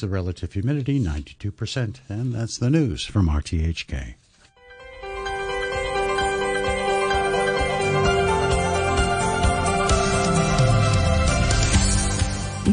The relative humidity 92%. And that's the news from RTHK.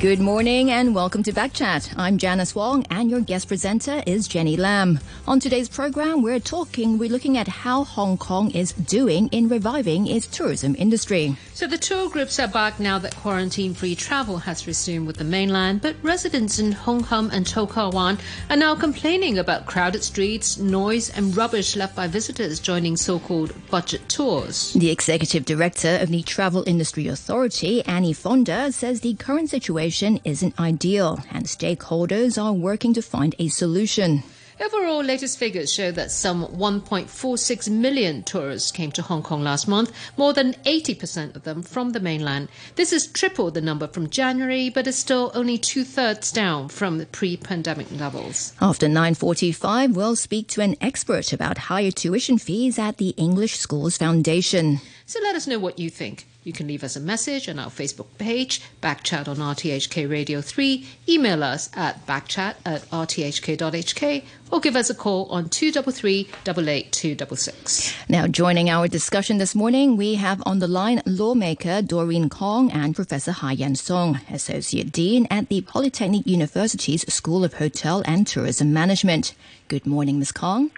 Good morning and welcome to Backchat. I'm Janice Wong and your guest presenter is Jenny Lam. On today's program, we're talking, we're looking at how Hong Kong is doing in reviving its tourism industry. So the tour groups are back now that quarantine-free travel has resumed with the mainland, but residents in Hung Hom and To Kwa Wan are now complaining about crowded streets, noise and rubbish left by visitors joining so-called budget tours. The executive director of the Travel Industry Authority, Annie Fonda, says the current situation isn't ideal and stakeholders are working to find a solution. Overall, latest figures show that some 1.46 million tourists came to Hong Kong last month, more than 80% of them from the mainland. This is triple the number from January, but is still only two thirds down from the pre-pandemic levels. After 9.45, we'll speak to an expert about higher tuition fees at the English Schools Foundation. So let us know what you think. You can leave us a message on our Facebook page, Backchat on RTHK Radio 3, email us at backchat at rthk.hk, or give us a call on 233 88266. Now, joining our discussion this morning, we have on the line lawmaker Doreen Kong and Professor Haiyan Song, Associate Dean at the Polytechnic University's School of Hotel and Tourism Management. Good morning, Ms. Kong.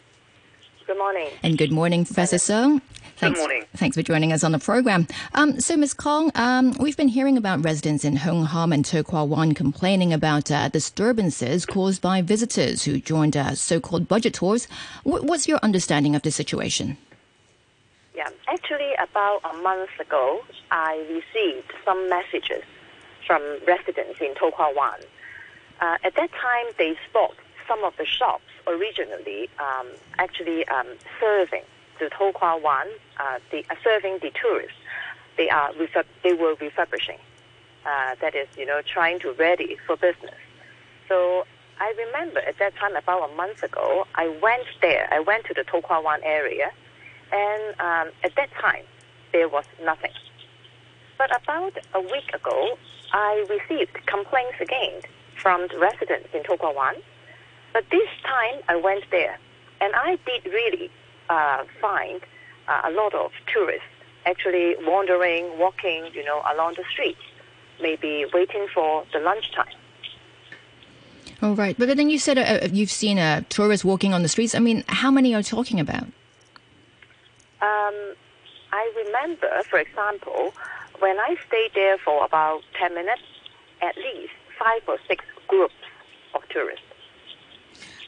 Good morning. And good morning, Professor Song. Thanks, Good morning. Thanks for joining us on the program. Um, so, Ms. Kong, um, we've been hearing about residents in Hung Hom and To Kwa Wan complaining about uh, disturbances caused by visitors who joined uh, so-called budget tours. W- what's your understanding of the situation? Yeah, actually, about a month ago, I received some messages from residents in To Kwa Wan. Uh, at that time, they spot some of the shops originally um, actually um, serving To Kwa Wan, uh, the, uh, serving the tourists. They are refurb- they were refurbishing. Uh, that is, you know, trying to ready for business. So I remember at that time, about a month ago, I went there. I went to the To Kwa Wan area, and um, at that time, there was nothing. But about a week ago, I received complaints again from the residents in To Kwa Wan. But this time, I went there, and I did really uh, find uh, a lot of tourists actually wandering, walking, you know, along the streets, maybe waiting for the lunchtime. Oh, right. But then you said uh, you've seen uh, tourists walking on the streets. I mean, how many are you talking about? Um, I remember, for example, when I stayed there for about 10 minutes, at least five or six groups of tourists.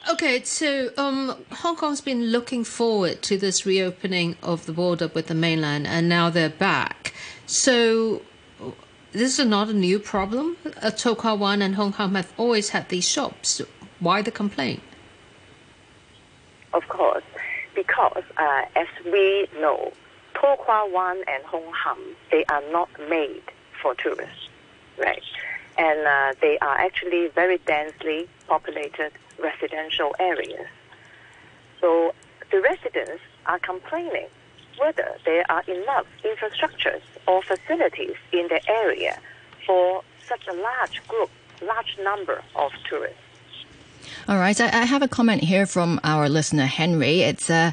Okay, so um, Hong Kong's been looking forward to this reopening of the border with the mainland, and now they're back. So this is not a new problem. Uh, To Kwa Wan and Hung Hom have always had these shops. Why the complaint? Of course, because uh, as we know, To Kwa Wan and Hung Hom they are not made for tourists, right? And uh, they are actually very densely populated residential areas. So the residents are complaining whether there are enough infrastructures or facilities in the area for such a large group, large number of tourists. All right. I, I have a comment here from our listener, Henry. It's uh,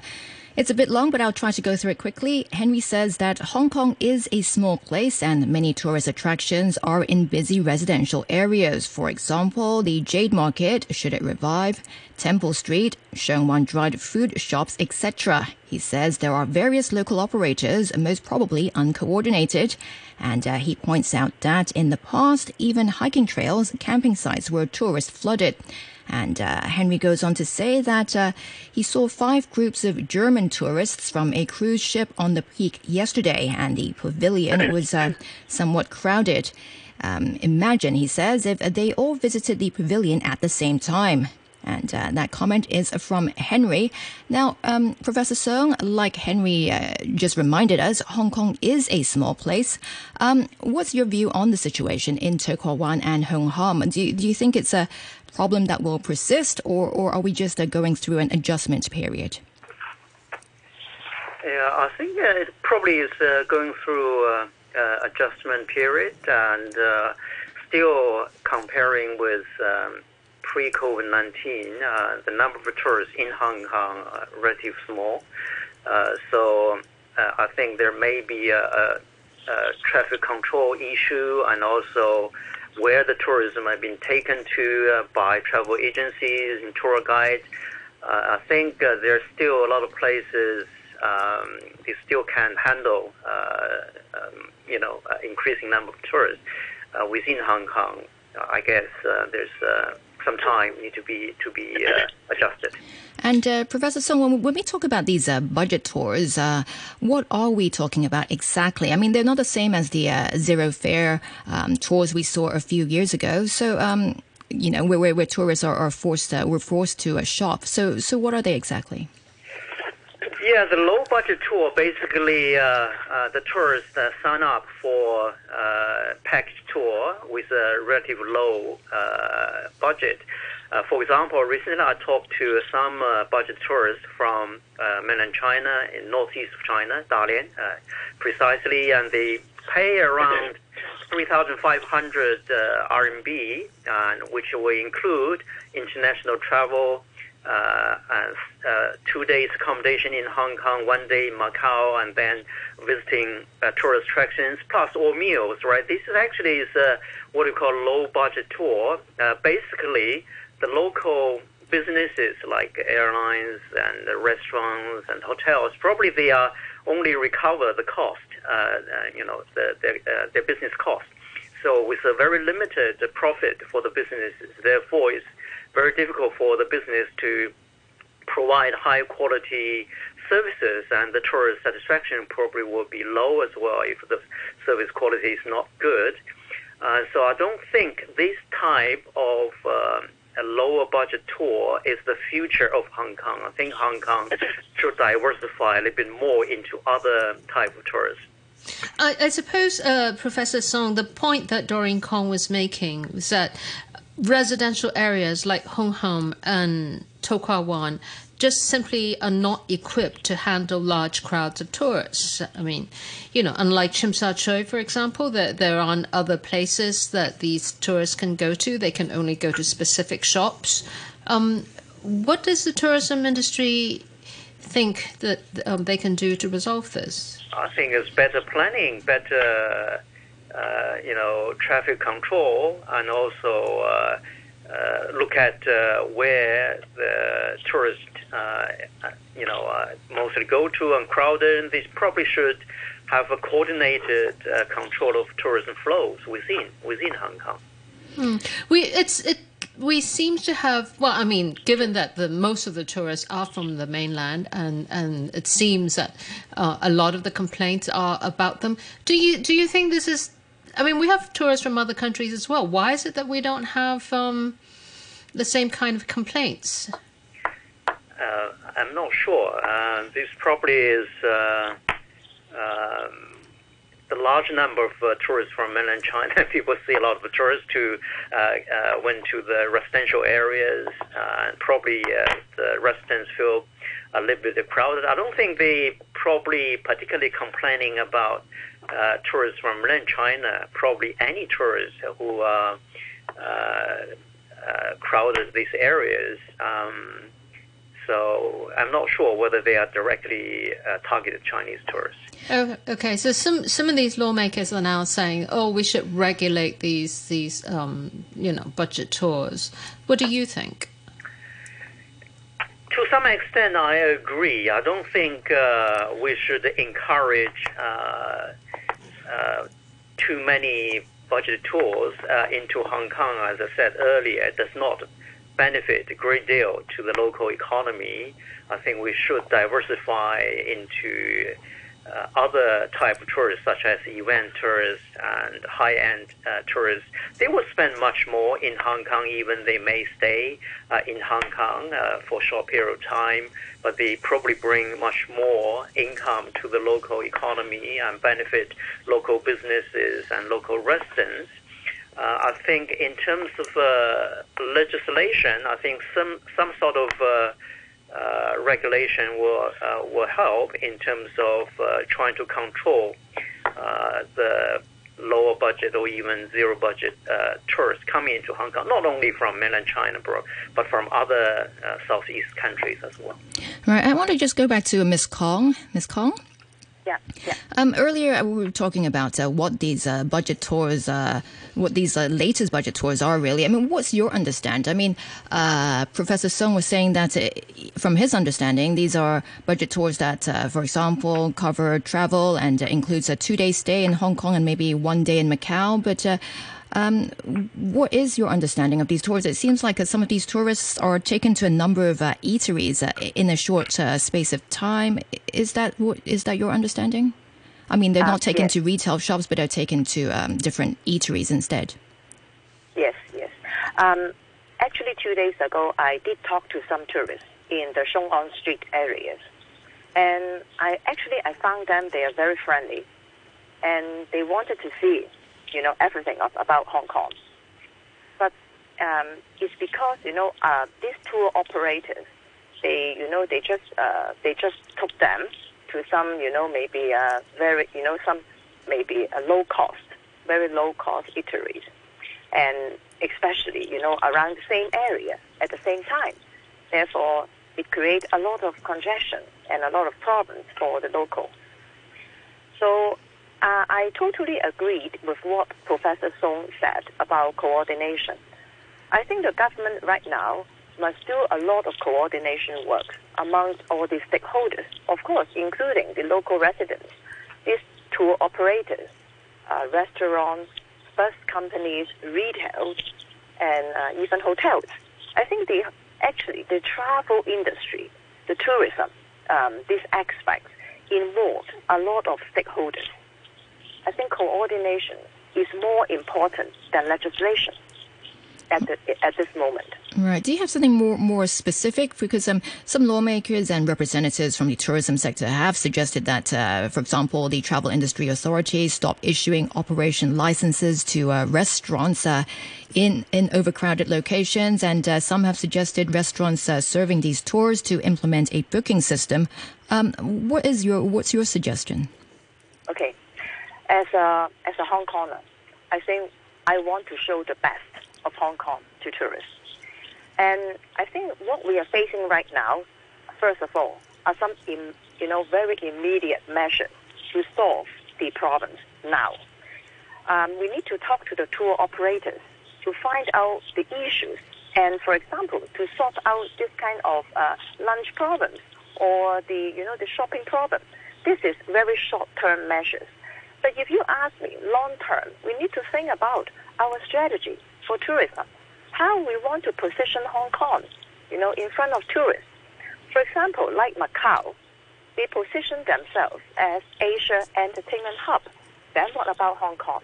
it's a bit long, but I'll try to go through it quickly. Henry says that Hong Kong is a small place and many tourist attractions are in busy residential areas. For example, the Jade Market, should it revive, Temple Street, Sheung Wan dried food shops, etc. He says there are various local operators, most probably uncoordinated. And uh, he points out that in the past, even hiking trails, camping sites were tourist flooded. And uh, Henry goes on to say that uh, he saw five groups of German tourists from a cruise ship on the peak yesterday, and the pavilion was uh, somewhat crowded. Um, imagine, he says, if they all visited the pavilion at the same time. And uh, that comment is from Henry. Now, um, Professor Song, like Henry uh, just reminded us, Hong Kong is a small place. Um, what's your view on the situation in To Wan and Hung Hom? Do you, do you think it's a problem that will persist, or, or are we just uh, going through an adjustment period? Yeah, I think uh, it probably is uh, going through uh, adjustment period and still comparing with um, pre-COVID-19, uh, the number of tourists in Hong Kong are relatively small. Uh, so uh, I think there may be a, a, a, traffic control issue and also where the tourism have been taken to uh, by travel agencies and tour guides. Uh, I think uh, there's still a lot of places um, they still can't handle, um, you know, increasing number of tourists within Hong Kong. I guess there's some time need to be to be uh, adjusted. And uh, Professor Song, when, we talk about these uh, budget tours, uh, what are we talking about exactly? I mean, they're not the same as the uh, zero fare um, tours we saw a few years ago. So. Um, you know, where, where, where, tourists are, are forced, uh, we're forced to shop. So, so what are they exactly? Yeah, the low budget tour basically uh, uh, the tourists uh, sign up for uh, package tour with a relatively low uh, budget. Uh, for example, recently I talked to some budget tourists from mainland China in northeast of China, Dalian, precisely, and they pay around 3,500 RMB, which will include international travel uh, uh, two days accommodation in Hong Kong, one day in Macau, and then visiting uh, tourist attractions, plus all meals, right? This is actually is uh, what we call low budget tour. Uh, basically, the local businesses like airlines and restaurants and hotels probably they are only recover the cost, uh, uh, you know, the, their, their business cost. So with a very limited profit for the businesses, therefore, it's very difficult for the business to provide high quality services, and the tourist satisfaction probably will be low as well if the service quality is not good. Uh, so I don't think this type of uh, a lower budget tour is the future of Hong Kong. I think Hong Kong should diversify a little bit more into other type of tourists. I, I suppose, uh, Professor Song, the point that Doreen Kong was making was that residential areas like Hung Hom and To Kwa Wan just simply are not equipped to handle large crowds of tourists. I mean, you know, unlike Sha Tsui, for example, that there aren't other places that these tourists can go to. They can only go to specific shops. Um, what does the tourism industry think that um, they can do to resolve this? I think it's better planning, better uh, you know, traffic control and also uh, uh, look at where the tourists, you know, mostly go to and crowded. And this probably should have a coordinated control of tourism flows within within Hong Kong. Hmm. We it's it we seem to have well i mean given that the most of the tourists are from the mainland and and it seems that uh, a lot of the complaints are about them do you do you think this is I mean, we have tourists from other countries as well. Why is it that we don't have um, the same kind of complaints? Uh, I'm not sure. Uh, this probably is uh, um, the large number of uh, tourists from mainland China. People see a lot of tourists who uh, uh, went to the residential areas, and probably the residents feel a little bit crowded. I don't think they probably particularly complaining about uh, tourists from mainland China, probably any tourists who uh, uh, crowded these areas. Um, so I'm not sure whether they are directly uh, targeted Chinese tourists. Oh, okay. So some some of these lawmakers are now saying, "Oh, we should regulate these these um, you know budget tours." What do you think? To some extent, I agree. I don't think uh, we should encourage uh, uh, too many budget tours uh, into Hong Kong, as I said earlier, does not benefit a great deal to the local economy. I think we should diversify into uh, other type of tourists, such as event tourists and high-end uh, tourists, they will spend much more in Hong Kong. Even they may stay uh, in Hong Kong uh, for a short period of time, but they probably bring much more income to the local economy and benefit local businesses and local residents. Uh, I think in terms of uh, legislation, I think some some sort of regulation will uh, will help in terms of uh, trying to control the lower budget or even zero budget uh, tourists coming into Hong Kong, not only from mainland China, but from other uh, Southeast countries as well. Right. I want to just go back to Miss Kong. Miss Kong? Yeah. Um, earlier uh, we were talking about uh, what these uh, budget tours, uh, what these uh, latest budget tours are really. I mean, what's your understanding? I mean, uh, Professor Song was saying that, from his understanding, these are budget tours that, for example, cover travel and includes a two-day stay in Hong Kong and maybe one day in Macau. But um, what is your understanding of these tours? It seems like uh, some of these tourists are taken to a number of uh, eateries uh, in a short uh, space of time. Is that is that your understanding? I mean, they're not taken yes. to retail shops, but they're taken to um, different eateries instead. Yes, yes. Um, actually, two days ago, I did talk to some tourists in the Shong On Street areas, and I actually I found them they are very friendly, and they wanted to see you know, everything of, about Hong Kong. But um, it's because, you know, uh, these tour operators, they, you know, they just, uh, they just took them to some, you know, maybe uh, very, you know, some maybe a low cost, very low cost eateries, and especially, you know, around the same area at the same time. Therefore, it creates a lot of congestion and a lot of problems for the locals. So uh, I totally agreed with what Professor Song said about coordination. I think the government right now must do a lot of coordination work amongst all the stakeholders, of course, including the local residents, these tour operators, uh, restaurants, bus companies, retail, and uh, even hotels. I think the actually the travel industry, the tourism, um, these aspects involve a lot of stakeholders. I think coordination is more important than legislation at, the, at this moment. Right. Do you have something more more specific? Because um, some lawmakers and representatives from the tourism sector have suggested that, uh, for example, the travel industry authorities stop issuing operation licenses to uh, restaurants uh, in in overcrowded locations, and uh, some have suggested restaurants uh, serving these tours to implement a booking system. Um, what is your what's your suggestion? Okay as a as a Hong Konger, I think I want to show the best of Hong Kong to tourists. And I think what we are facing right now, first of all, are some you know very immediate measures to solve the problems now. Um, we need to talk to the tour operators to find out the issues, and for example, to sort out this kind of uh, lunch problems or the you know the shopping problem. This is very short-term measures but if you ask me long term, we need to think about our strategy for tourism, how we want to position Hong Kong, you know, in front of tourists. For example, like Macau, they position themselves as Asia entertainment hub. Then what about Hong Kong?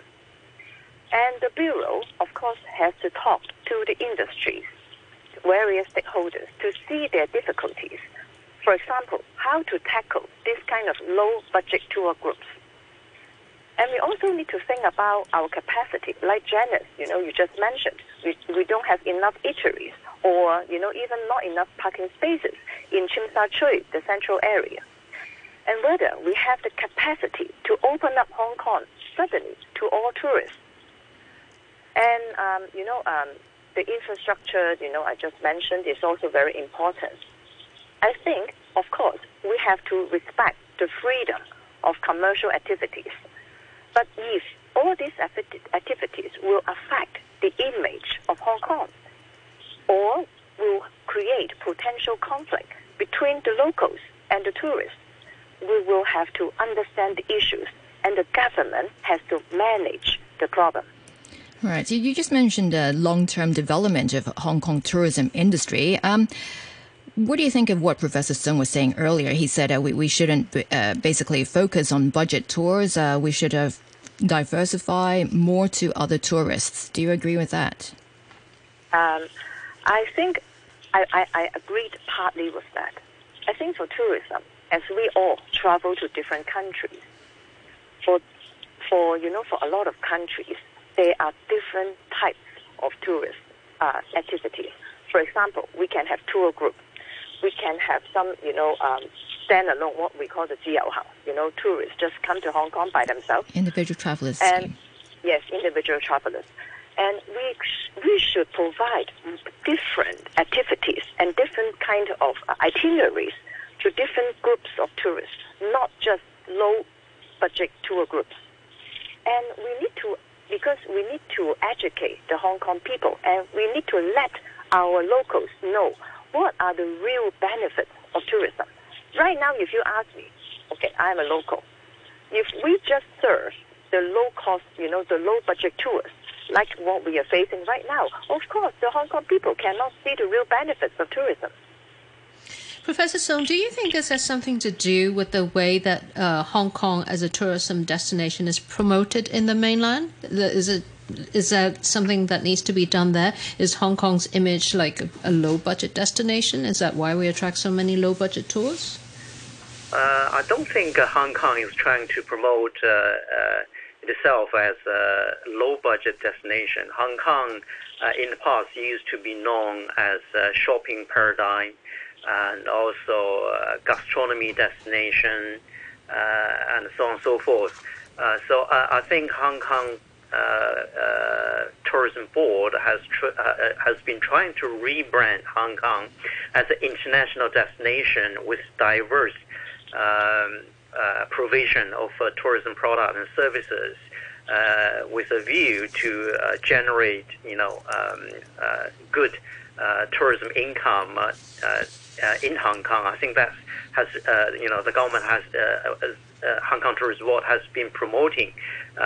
And the Bureau, of course, has to talk to the industries, various stakeholders, to see their difficulties. For example, how to tackle this kind of low budget tour groups and we also need to think about our capacity. Like Janice, you know, you just mentioned, we, we don't have enough eateries or, you know, even not enough parking spaces in Tsim Sha Tsui, the central area. And whether we have the capacity to open up Hong Kong suddenly to all tourists. And, um, you know, um, the infrastructure, you know, I just mentioned is also very important. I think, of course, we have to respect the freedom of commercial activities but if all these activities will affect the image of Hong Kong or will create potential conflict between the locals and the tourists, we will have to understand the issues and the government has to manage the problem. Right. You just mentioned the long-term development of Hong Kong tourism industry. Um, what do you think of what Professor Song was saying earlier? He said uh, we, we shouldn't uh, basically focus on budget tours. Uh, we should have diversify more to other tourists. Do you agree with that? Um, I think I, I, I agreed partly with that. I think for tourism, as we all travel to different countries, for for you know for a lot of countries, there are different types of tourist uh, activities. For example, we can have tour groups. We can have some you know um, standalone, what we call the Jiao House. You know, tourists just come to Hong Kong by themselves. Individual travelers. And yes, individual travelers. And we, we should provide different activities and different kind of itineraries to different groups of tourists, not just low budget tour groups. And we need to, because we need to educate the Hong Kong people and we need to let our locals know what are the real benefits of tourism. Right now, if you ask me, okay, I'm a local. If we just serve the low cost, you know, the low budget tours, like what we are facing right now, of course, the Hong Kong people cannot see the real benefits of tourism. Professor Song, do you think this has something to do with the way that uh, Hong Kong as a tourism destination is promoted in the mainland? Is it is that something that needs to be done there? Is Hong Kong's image like a, low budget destination? Is that why we attract so many low budget tours? Uh, I don't think uh, Hong Kong is trying to promote uh, uh itself as a low budget destination. Hong Kong uh, in the past used to be known as a shopping paradigm and also a gastronomy destination and so on and so forth. so I think Hong Kong uh, uh, tourism board has tr- uh, has been trying to rebrand Hong Kong as an international destination with diverse um, provision of tourism products and services. Uh, with a view to uh, generate, you know, um, uh, good tourism income in Hong Kong. I think that has, you know, the government has uh, Hong Kong Tourism Board has been promoting uh,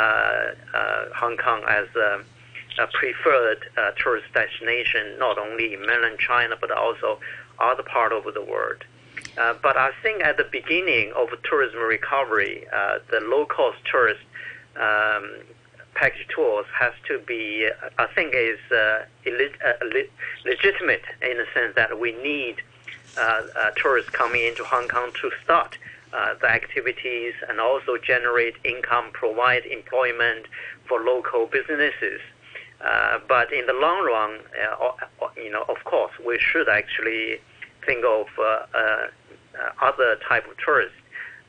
uh, Hong Kong as a, preferred tourist destination, not only in mainland China but also other part of the world. Uh, but I think at the beginning of tourism recovery, uh, the low-cost tourist um, package tours has to be, I think, is uh, legitimate in the sense that we need tourists coming into Hong Kong to start uh, the activities and also generate income, provide employment for local businesses. Uh, but in the long run, uh, you know, of course, we should actually think of uh, uh, other type of tourists.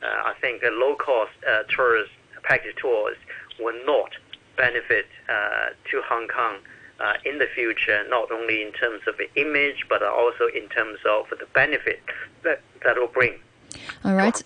I think low-cost tourist package tours will not benefit to Hong Kong uh, in the future, not only in terms of the image, but also in terms of the benefit that that will bring all right.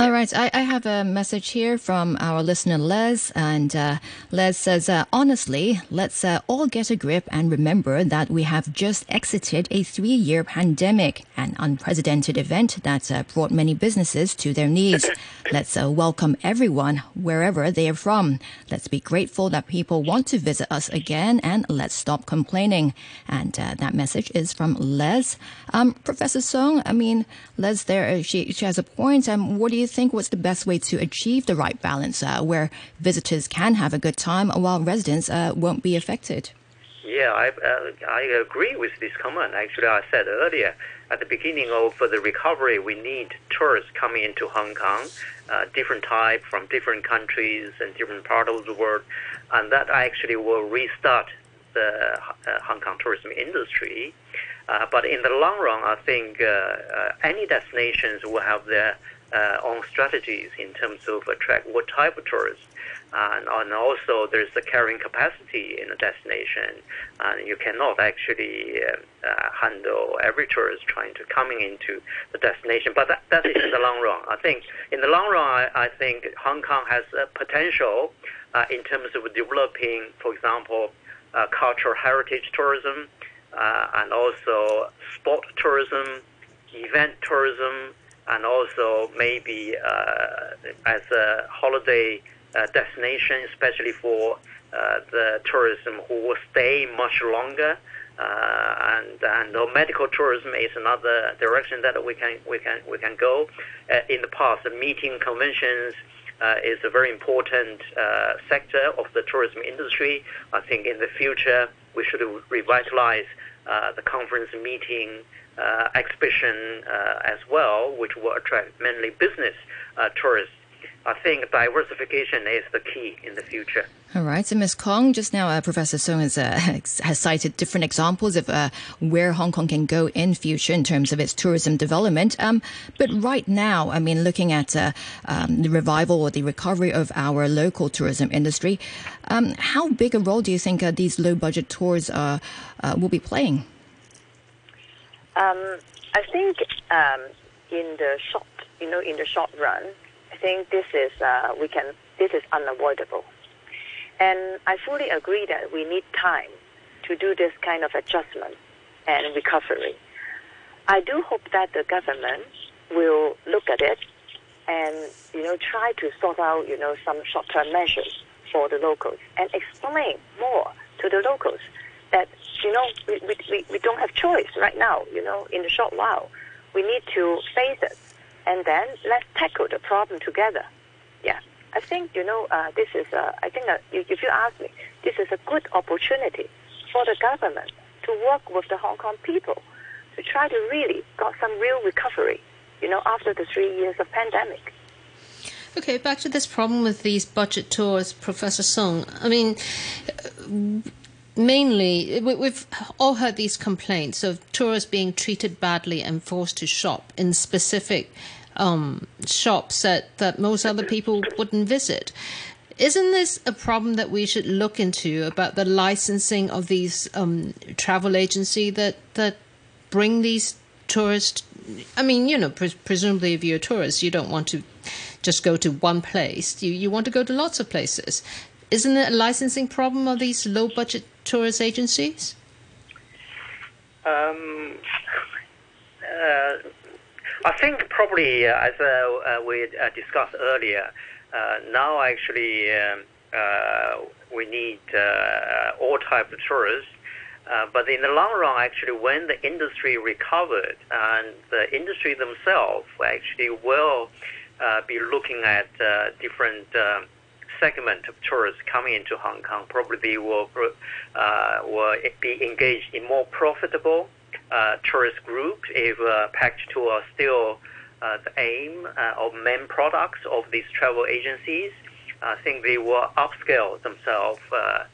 All right, I, I, have a message here from our listener Les, and uh, Les says, uh, honestly, let's uh, all get a grip and remember that we have just exited a three year pandemic, an unprecedented event that uh, brought many businesses to their knees. Let's uh, welcome everyone wherever they are from. Let's be grateful that people want to visit us again, and let's stop complaining. And uh, that message is from Les. Um, Professor Song, I mean, Les there, she, she has a point. Um, what do you think what's the best way to achieve the right balance uh, where visitors can have a good time while residents uh, won't be affected? Yeah, I, uh, I agree with this comment. Actually, I said earlier at the beginning of the recovery, we need tourists coming into Hong Kong, uh, different type from different countries and different part of the world, and that actually will restart the uh, Hong Kong tourism industry. Uh, but in the long run, I think uh, uh, any destinations will have their uh, own strategies in terms of attract what type of tourists. And, and also, there's the carrying capacity in a destination, and you cannot actually uh, uh, handle every tourist trying to coming into the destination. But that, that is in the long run. I think in the long run, I, I think Hong Kong has a potential uh, in terms of developing, for example, uh, cultural heritage tourism, and also sport tourism, event tourism, and also maybe uh, as a holiday uh, destination, especially for uh, the tourism who will stay much longer. Uh, and and medical tourism is another direction that we can we can we can go. Uh, in the past, the meeting conventions uh, is a very important sector of the tourism industry. I think in the future we should revitalize the conference meeting exhibition as well, which will attract mainly business tourists I think diversification is the key in the future. All right. So, Ms. Kong, just now, uh, Professor Song has, uh, has cited different examples of uh, where Hong Kong can go in future in terms of its tourism development. Um, but right now, I mean, looking at uh, um, the revival or the recovery of our local tourism industry, um, how big a role do you think uh, these low budget tours uh, will be playing? Um, I think um, in the short, you know, in the short run, I think this is uh, we can this is unavoidable, and I fully agree that we need time to do this kind of adjustment and recovery. I do hope that the government will look at it and you know try to sort out you know some short-term measures for the locals and explain more to the locals that you know we, we, we don't have choice right now you know in the short while we need to face it and then let's tackle the problem together. Yeah, I think you know uh, this is. Uh, I think uh, if you ask me, this is a good opportunity for the government to work with the Hong Kong people to try to really got some real recovery. You know, after the three years of pandemic. Okay, back to this problem with these budget tours, Professor Song. I mean, mainly we've all heard these complaints of tourists being treated badly and forced to shop in specific um, shops that, that most other people wouldn't visit. Isn't this a problem that we should look into about the licensing of these um, travel agency that that bring these tourists? I mean, you know, pre- presumably if you're a tourist, you don't want to just go to one place. You you want to go to lots of places. Isn't it a licensing problem of these low budget tourist agencies? Um, uh, I think probably uh, as uh, uh we uh, discussed earlier, uh, now actually um, we need all types of tourists. but in the long run, actually, when the industry recovered and the industry themselves actually will be looking at different segment of tourists coming into Hong Kong probably will uh, will be engaged in more profitable uh, tourist groups if uh, package tour are still uh, the aim uh, of main products of these travel agencies. I think they will upscale themselves. Uh,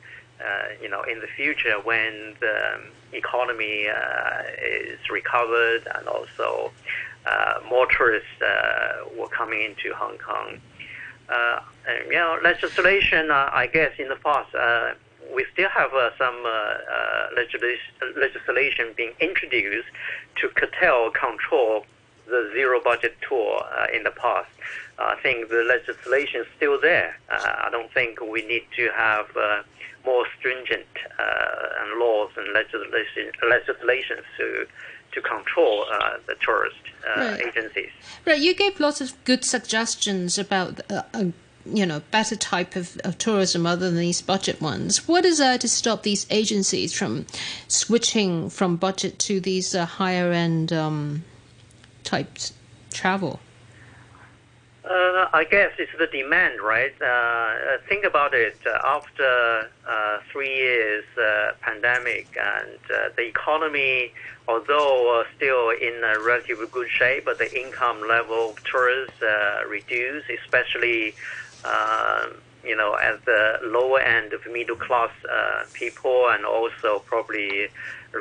you know, in the future when the economy is recovered and also more tourists will coming into Hong Kong. Uh, you know, legislation, uh, I guess, in the past, uh, we still have uh, some uh, uh, legislation, legislation being introduced to curtail control the zero budget tour in the past. I think the legislation is still there. I don't think we need to have more stringent laws and legislation legislations to to control uh, the tourist uh, right. agencies. Right. You gave lots of good suggestions about. Uh, a, you know, better type of, of tourism other than these budget ones. What is there to stop these agencies from switching from budget to these uh, higher end um, types travel? Uh, I guess it's the demand, right? Uh, uh think about it. Uh, after uh, three years uh, pandemic and the economy, although still in a relatively good shape, but the income level of tourists reduced, especially you know at the lower end of middle class people, and also probably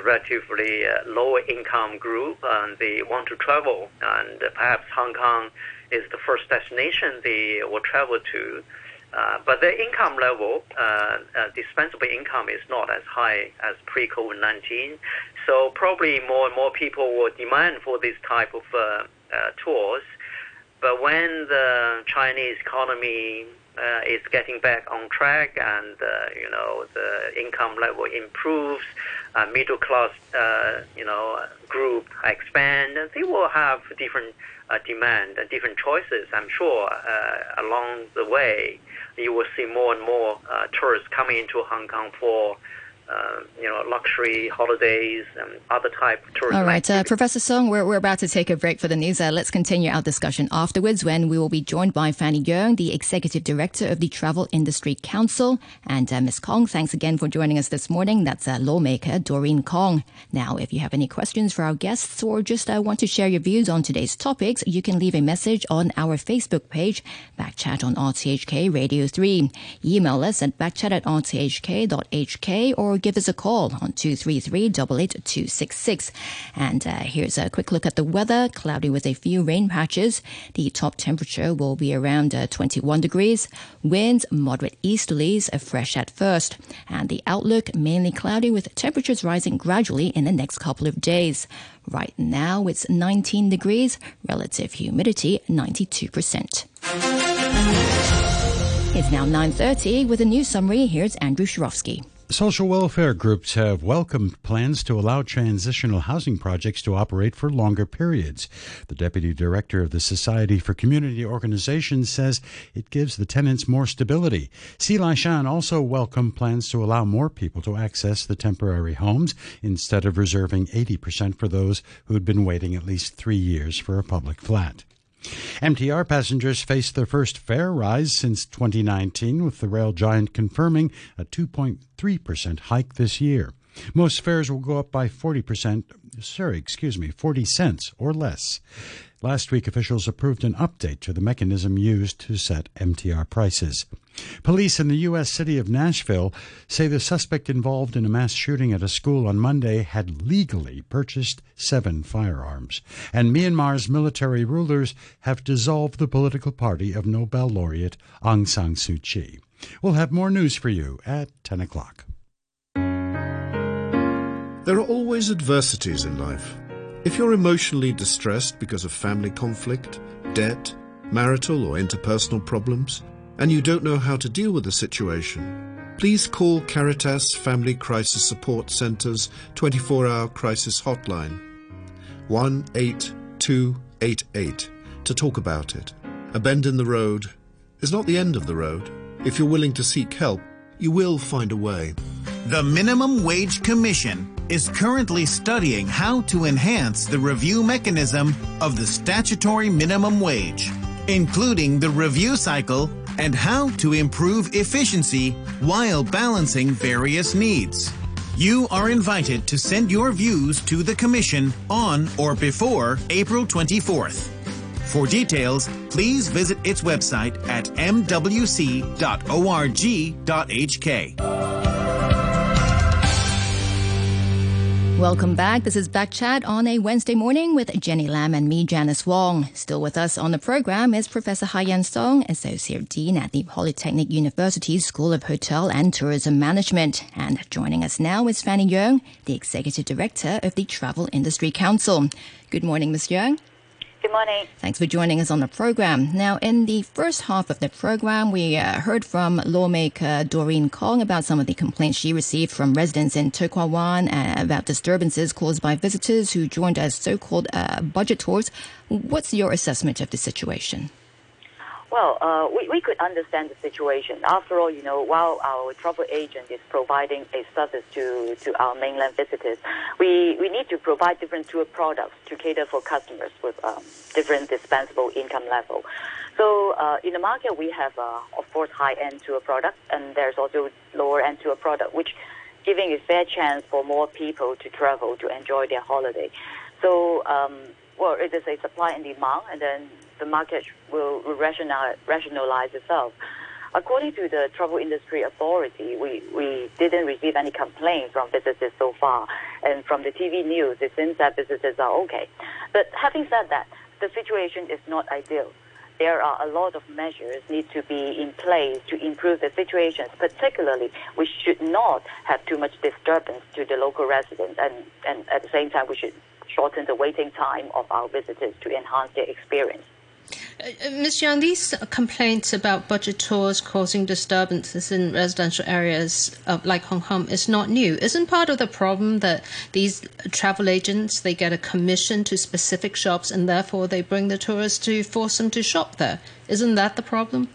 relatively lower income group, and they want to travel, and perhaps Hong Kong is the first destination they will travel to. Uh, but their income level, uh, uh, dispensable income, is not as high as pre-COVID 19. So probably more and more people will demand for this type of uh, uh, tours. But when the Chinese economy uh, is getting back on track and you know the income level improves, middle class you know group expand, they will have different uh, demand and different choices, I'm sure uh, along the way you will see more and more uh, tourists coming into Hong Kong for uh, you know, luxury holidays and other type of tourism. All right, uh. Professor Song, we're, we're about to take a break for the news. Uh, let's continue our discussion afterwards when we will be joined by Fanny Yeung, the Executive Director of the Travel Industry Council. And uh, Ms. Kong, thanks again for joining us this morning. That's uh, lawmaker Doreen Kong. Now, if you have any questions for our guests or just uh, want to share your views on today's topics, you can leave a message on our Facebook page, Backchat on RTHK Radio 3. Email us at backchat at rthk.hk or give us a call on 233 266. And uh, here's a quick look at the weather. Cloudy with a few rain patches. The top temperature will be around uh, 21 degrees. Winds moderate easterlies, uh, fresh at first. And the outlook mainly cloudy with temperatures rising gradually in the next couple of days. Right now it's 19 degrees, relative humidity 92%. It's now 9.30 with a news summary. Here's Andrew Shirofsky. Social welfare groups have welcomed plans to allow transitional housing projects to operate for longer periods. The deputy director of the Society for Community Organizations says it gives the tenants more stability. Lai Shan also welcomed plans to allow more people to access the temporary homes instead of reserving 80% for those who had been waiting at least three years for a public flat. MTR passengers faced their first fare rise since 2019, with the rail giant confirming a 2.3% hike this year. Most fares will go up by 40%, sorry, excuse me, 40 cents or less. Last week, officials approved an update to the mechanism used to set MTR prices. Police in the U.S. city of Nashville say the suspect involved in a mass shooting at a school on Monday had legally purchased seven firearms. And Myanmar's military rulers have dissolved the political party of Nobel laureate Aung San Suu Kyi. We'll have more news for you at 10 o'clock. There are always adversities in life. If you're emotionally distressed because of family conflict, debt, marital or interpersonal problems, and you don't know how to deal with the situation, please call Caritas Family Crisis Support Centre's 24 hour crisis hotline 18288 to talk about it. A bend in the road is not the end of the road. If you're willing to seek help, you will find a way. The Minimum Wage Commission is currently studying how to enhance the review mechanism of the statutory minimum wage, including the review cycle and how to improve efficiency while balancing various needs. You are invited to send your views to the Commission on or before April 24th. For details, please visit its website at mwc.org.hk. Welcome back. This is Back Chat on a Wednesday morning with Jenny Lam and me, Janice Wong. Still with us on the program is Professor Haiyan Song, Associate Dean at the Polytechnic University School of Hotel and Tourism Management. And joining us now is Fanny Yeung, the Executive Director of the Travel Industry Council. Good morning, Ms. Yeung. Morning. Thanks for joining us on the program. Now, in the first half of the program, we uh, heard from lawmaker Doreen Kong about some of the complaints she received from residents in To Kwa Wan uh, about disturbances caused by visitors who joined as so-called uh, budget tours. What's your assessment of the situation? Well, uh, we, we could understand the situation. After all, you know, while our travel agent is providing a service to, to our mainland visitors, we, we need to provide different tour products to cater for customers with um, different dispensable income level. So uh, in the market, we have, uh, of course, high-end tour product, and there's also lower-end tour product, which giving a fair chance for more people to travel to enjoy their holiday. So, um, well, it is a supply and demand, and then the market will rationalize, rationalize itself. According to the Travel Industry Authority, we, we didn't receive any complaints from visitors so far. And from the TV news, it seems that visitors are okay. But having said that, the situation is not ideal. There are a lot of measures need to be in place to improve the situation. Particularly, we should not have too much disturbance to the local residents, and, and at the same time, we should shorten the waiting time of our visitors to enhance their experience. Uh, Ms. Yeung, these complaints about budget tours causing disturbances in residential areas of, like Hung Hom is not new. Isn't part of the problem that these travel agents they get a commission to specific shops and therefore they bring the tourists to force them to shop there? Isn't that the problem?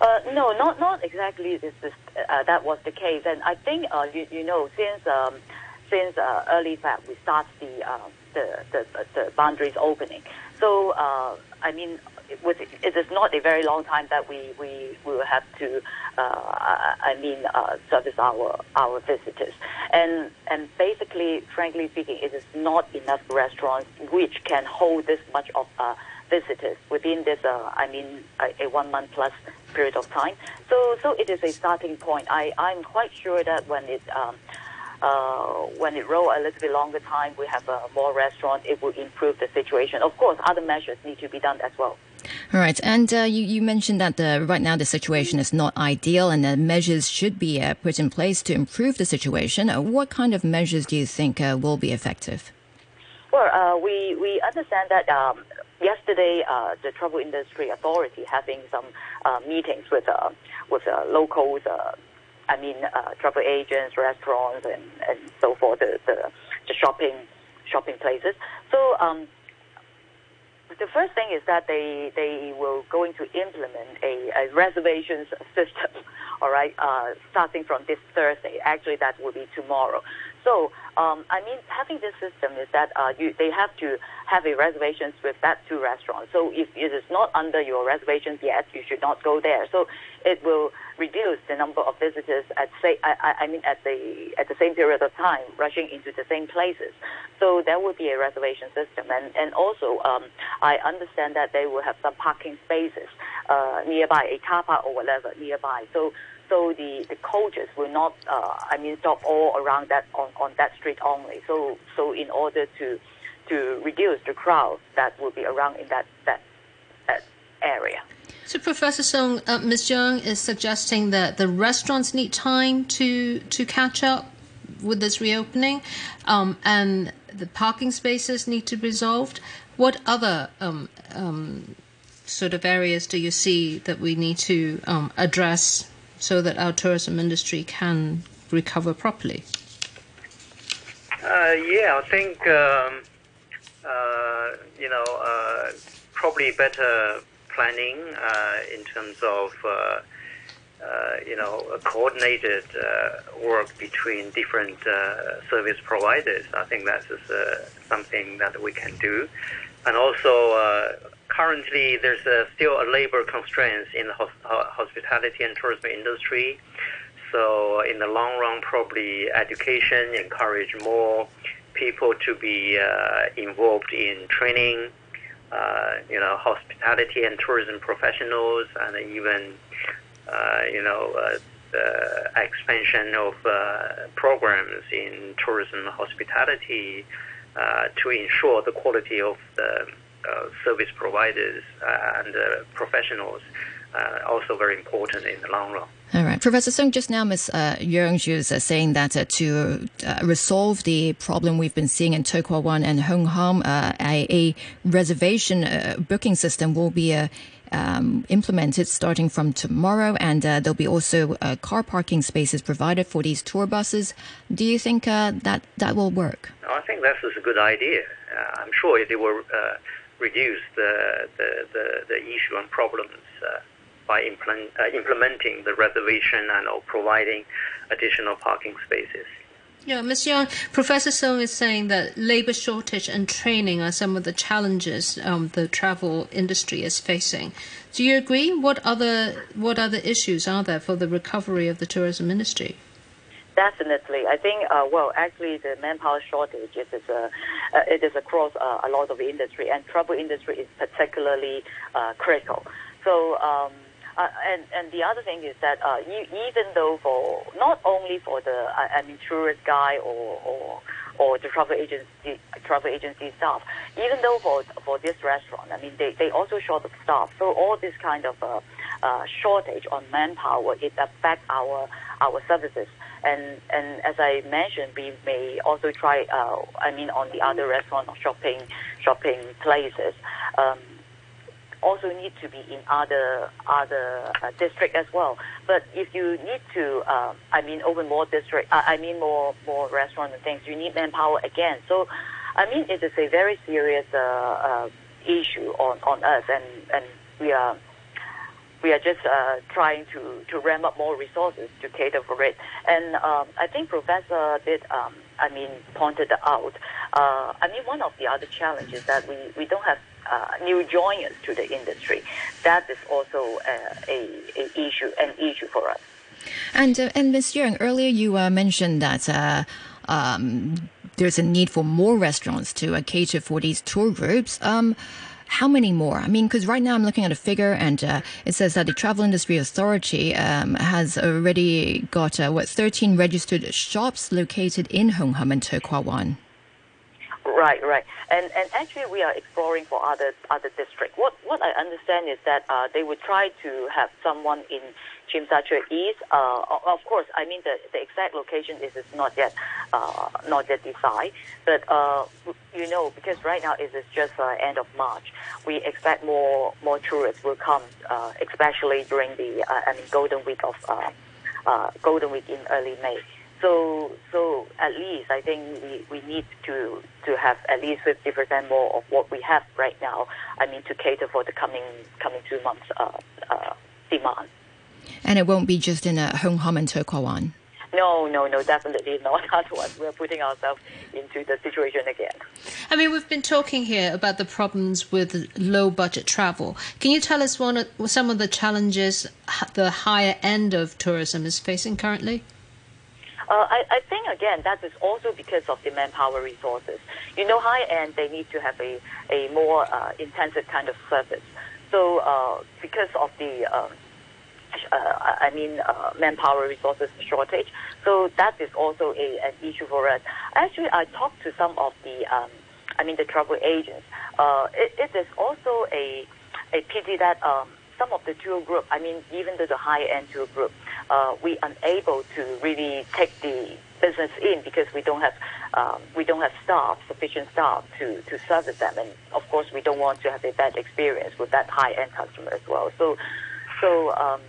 Uh, no, not not exactly. This, uh, that was the case, and I think uh, you, you know since um, since uh, early Feb we start the, uh, the, the the boundaries opening. So uh, I mean, it, was, it is not a very long time that we we will have to. I mean, service our our visitors, and and basically, frankly speaking, it is not enough restaurants which can hold this much of visitors within this, uh, I mean, a, a, one month plus period of time. So, so it is a starting point. I, I'm quite sure that when it um, uh, when it roll a little bit longer time, we have uh, more restaurants, it will improve the situation. Of course, other measures need to be done as well. All right, and uh, you, you mentioned that the, right now the situation is not ideal, and the measures should be uh, put in place to improve the situation. Uh, what kind of measures do you think uh, will be effective? Well, we we understand that um, yesterday, uh, the Travel Industry Authority having some uh, meetings with uh, with uh, locals, uh, I mean, uh, travel agents, restaurants, and, and so forth, the, the, the shopping shopping places. So um, the first thing is that they they will going to implement a, a reservations system. All right, uh, starting from this Thursday. Actually, that will be tomorrow. So, um, I mean, having this system is that uh, you, they have to have a reservations with that two restaurants. So if it is not under your reservations yet, you should not go there. So it will reduce the number of visitors at say I, I mean at the at the same period of time rushing into the same places. So there will be a reservation system, and and also um, I understand that they will have some parking spaces uh, nearby, a car park or whatever nearby. So so the, the coaches will not, uh, I mean, stop all around that on, on that street only. So so in order to to reduce the crowd that will be around in that that, that area. So, Professor Song, uh, Ms. Jiang is suggesting that the restaurants need time to to catch up with this reopening, um, and the parking spaces need to be resolved. What other um, um, sort of areas do you see that we need to um, address so that our tourism industry can recover properly? Uh, yeah, I think um, uh, you know uh, probably better planning uh, in terms of uh, uh, you know coordinated work between different service providers. I think that is something that we can do, and also currently there's a, still a labor constraints in the hospitality and tourism industry. So in the long run, probably education encourage more people to be uh, involved in training, uh, you know, hospitality and tourism professionals, and even, uh, you know, uh, the expansion of uh, programs in tourism hospitality uh, to ensure the quality of the service providers uh, and uh, professionals also very important in the long run. All right. Professor Song, just now Ms. Uh, Yeung uh, saying that uh, to uh, resolve the problem we've been seeing in To Kwa Wan and Hung Hom, a, a, reservation booking system will be um, implemented starting from tomorrow, and there'll be also car parking spaces provided for these tour buses. Do you think that that will work? I think that is a good idea. I'm sure it will reduce the, the, the, the issue and problems uh, by implement, uh, implementing the reservation and or providing additional parking spaces. Yeah, Ms. Yeung, Professor Song is saying that labor shortage and training are some of the challenges um, the travel industry is facing. Do you agree? What other what other issues are there for the recovery of the tourism industry? Definitely, I think. Uh, well, actually, the manpower shortage is, is uh, uh, it is across uh, a lot of industry, and travel industry is particularly uh, critical. So, um, uh, and and the other thing is that uh you, even though for not only for the I mean tourist guy or or or the travel agency travel agency staff, even though for for this restaurant, I mean they they also short of staff. So all this kind of shortage on manpower it affects our our services. And and as I mentioned, we may also try. Uh, I mean, on the other restaurant or shopping shopping places. Um, also need to be in other other uh, district as well. But if you need to, uh, I mean, open more district, uh, I mean, more more restaurant and things, you need manpower again. So, I mean, it is a very serious uh, uh, issue on on us, and and we are we are just uh, trying to, to ramp up more resources to cater for it. And um, I think Professor did, um, I mean, pointed out. Uh, I mean, one of the other challenges that we, we don't have uh, new joiners to the industry. That is also uh, a, a issue, an issue for us. And uh, and Ms. Yeung, earlier you uh, mentioned that. Um, there's a need for more restaurants to cater for these tour groups. Um, how many more? I mean, because right now I'm looking at a figure and uh, it says that the Travel Industry Authority um, has already got, uh, what, 13 registered shops located in Hung Hom and To. Right, right, and and actually we are exploring for other other districts. What what I understand is that uh, they would try to have someone in Tsim East. Uh, of course, I mean the, the exact location is, is not yet uh, not yet decided, but uh, you know because right now it is just uh, end of March. We expect more more tourists will come, uh, especially during the uh, I mean Golden Week of uh, uh, Golden Week in early May. So, so at least I think we, we need to to have at least fifty percent more of what we have right now. I mean, to cater for the coming coming two months uh, uh, demand. And it won't be just in a Hung Hom and To Kwa No, no, no, definitely not. Otherwise, we're putting ourselves into the situation again. I mean, we've been talking here about the problems with low budget travel. Can you tell us one of, some of the challenges the higher end of tourism is facing currently? Uh, I, I think again that is also because of the manpower resources. You know, high end they need to have a a more uh, intensive kind of service. So uh, because of the um, uh, I mean uh, manpower resources shortage, so that is also a, an issue for us. Actually, I talked to some of the um, I mean the travel agents. Uh, it, it is also a a pity that um, some of the tour group, I mean even to the high end tour group, uh, we unable to really take the business in because we don't have um, we don't have staff sufficient staff to to service them, and of course we don't want to have a bad experience with that high end customer as well. So so. Um,